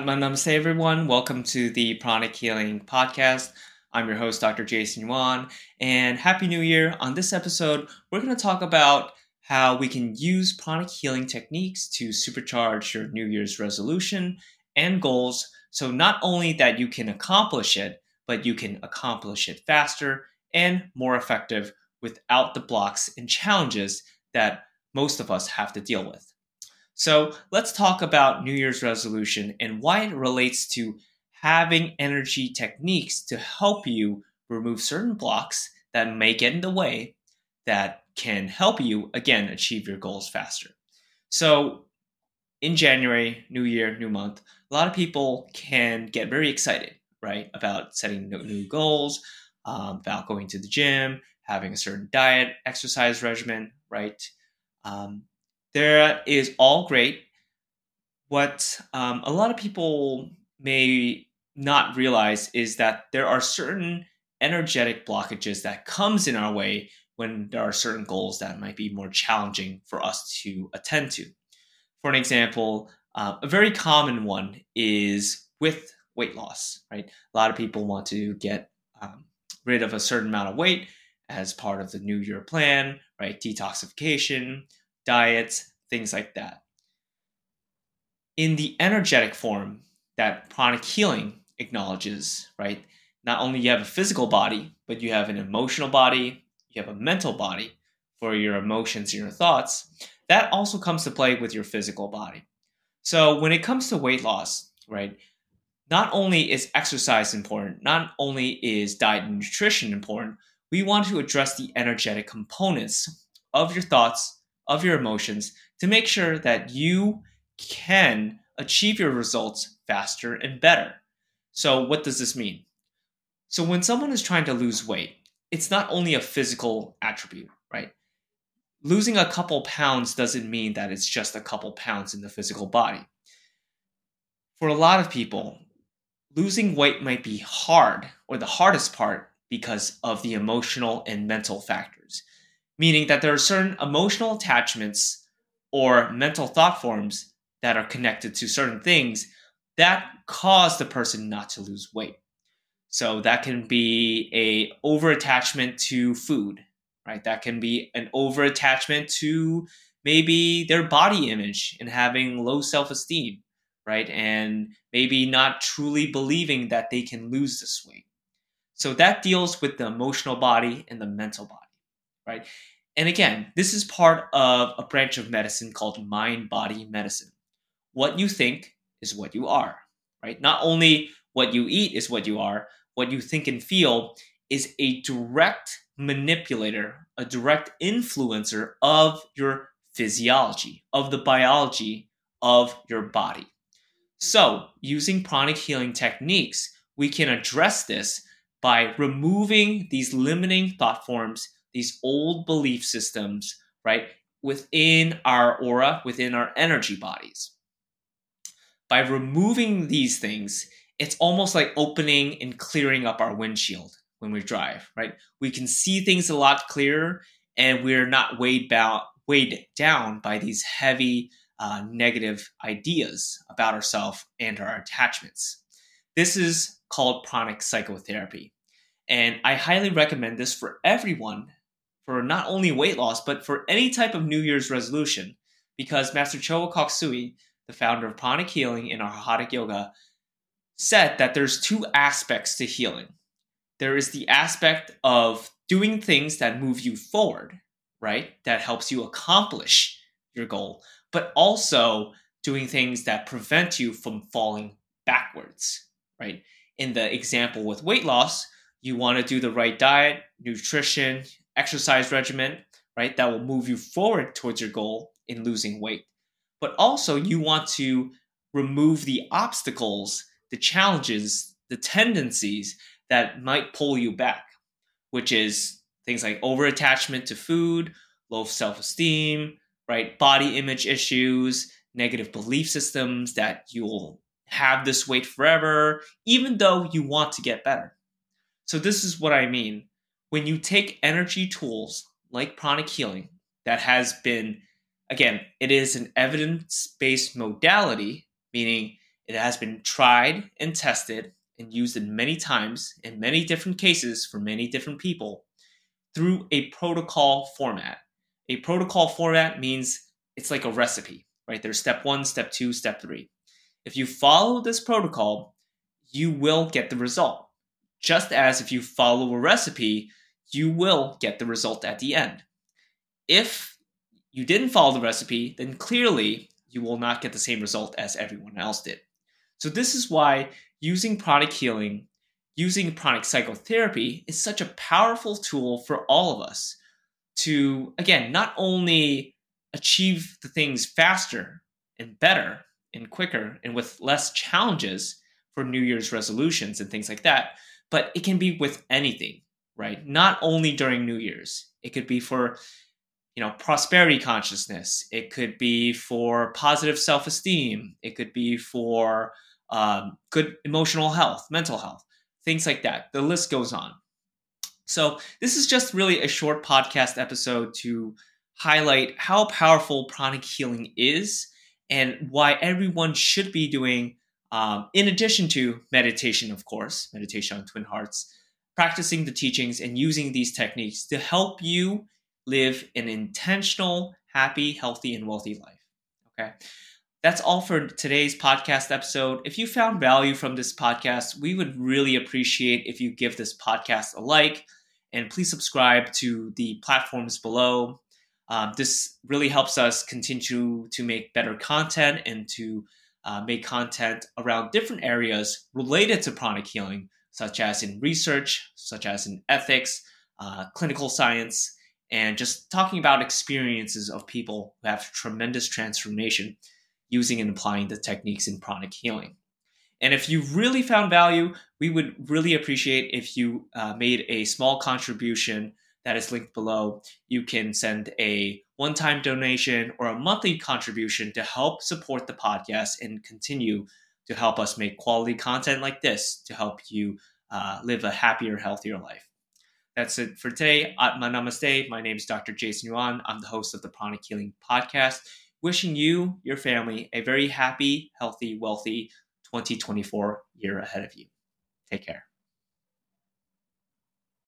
Namaste, everyone. Welcome to the Pranic Healing Podcast. I'm your host, Dr. Jason Yuan, and Happy New Year. On this episode, we're going to talk about how we can use pranic healing techniques to supercharge your New Year's resolution and goals. So, not only that you can accomplish it, but you can accomplish it faster and more effective without the blocks and challenges that most of us have to deal with. So, let's talk about New Year's resolution and why it relates to having energy techniques to help you remove certain blocks that may get in the way that can help you, again, achieve your goals faster. So, in January, new year, new month, a lot of people can get very excited, right, about setting new goals, um, about going to the gym, having a certain diet, exercise regimen, right? Um, there is all great. What um, a lot of people may not realize is that there are certain energetic blockages that comes in our way when there are certain goals that might be more challenging for us to attend to. For an example, uh, a very common one is with weight loss, right? A lot of people want to get um, rid of a certain amount of weight as part of the new year plan, right? Detoxification, diets, things like that. In the energetic form that pranic healing acknowledges, right? Not only you have a physical body, but you have an emotional body, you have a mental body for your emotions and your thoughts. That also comes to play with your physical body. So when it comes to weight loss, right? Not only is exercise important, not only is diet and nutrition important, we want to address the energetic components of your thoughts, of your emotions, to make sure that you can achieve your results faster and better. So, what does this mean? So, when someone is trying to lose weight, it's not only a physical attribute, right? Losing a couple pounds doesn't mean that it's just a couple pounds in the physical body. For a lot of people, losing weight might be hard or the hardest part because of the emotional and mental factors, meaning that there are certain emotional attachments or mental thought forms that are connected to certain things that cause the person not to lose weight. So that can be a over attachment to food, right? That can be an over attachment to maybe their body image and having low self-esteem, right? And maybe not truly believing that they can lose this weight. So that deals with the emotional body and the mental body, right? And again, this is part of a branch of medicine called mind body medicine. What you think is what you are, right? Not only what you eat is what you are, what you think and feel is a direct manipulator, a direct influencer of your physiology, of the biology of your body. So, using pranic healing techniques, we can address this by removing these limiting thought forms, these old belief systems, right, within our aura, within our energy bodies by removing these things, it's almost like opening and clearing up our windshield when we drive, right? We can see things a lot clearer and we're not weighed, bound, weighed down by these heavy uh, negative ideas about ourselves and our attachments. This is called pranic psychotherapy. And I highly recommend this for everyone for not only weight loss, but for any type of New Year's resolution because Master Choa Kok Sui the founder of Pranic Healing and Arhatic Yoga, said that there's two aspects to healing. There is the aspect of doing things that move you forward, right? That helps you accomplish your goal, but also doing things that prevent you from falling backwards, right? In the example with weight loss, you want to do the right diet, nutrition, exercise regimen, right? That will move you forward towards your goal in losing weight but also you want to remove the obstacles, the challenges, the tendencies that might pull you back, which is things like over attachment to food, low self esteem, right? Body image issues, negative belief systems that you'll have this weight forever, even though you want to get better. So, this is what I mean. When you take energy tools like pranic healing that has been again, it is an evidence based modality, meaning It has been tried and tested and used in many times in many different cases for many different people through a protocol format. A protocol format means it's like a recipe, right? There's step one, step two, step three. If you follow this protocol, you will get the result. Just as if you follow a recipe, you will get the result at the end. If you didn't follow the recipe, then clearly you will not get the same result as everyone else did. So, this is why using pranic healing, using pranic psychotherapy is such a powerful tool for all of us to, again, not only achieve the things faster and better and quicker and with less challenges for New Year's resolutions and things like that, but it can be with anything, right? Not only during New Year's, it could be for you know prosperity consciousness. It could be for positive self-esteem. It could be for um, good emotional health mental health things like that. The list goes on. So this is just really a short podcast episode to highlight how powerful pranic healing is and why everyone should be doing um, in addition to meditation of course meditation on twin hearts practicing the teachings and using these techniques to help you live an intentional, happy, healthy, and wealthy life. Okay. That's all for today's podcast episode. If you found value from this podcast, we would really appreciate if you give this podcast a like and please subscribe to the platforms below. Um, this really helps us continue to make better content and to uh, make content around different areas related to pranic healing, such as in research, such as in ethics, uh, clinical science, and just talking about experiences of people who have tremendous transformation using and applying the techniques in pranic healing. And if you really found value, we would really appreciate if you uh, made a small contribution that is linked below. You can send a one time donation or a monthly contribution to help support the podcast and continue to help us make quality content like this to help you uh, live a happier, healthier life. That's it for today. Atma Namaste. My name is Dr. Jason Yuan. I'm the host of the Pranic Healing Podcast. Wishing you, your family, a very happy, healthy, wealthy 2024 year ahead of you. Take care.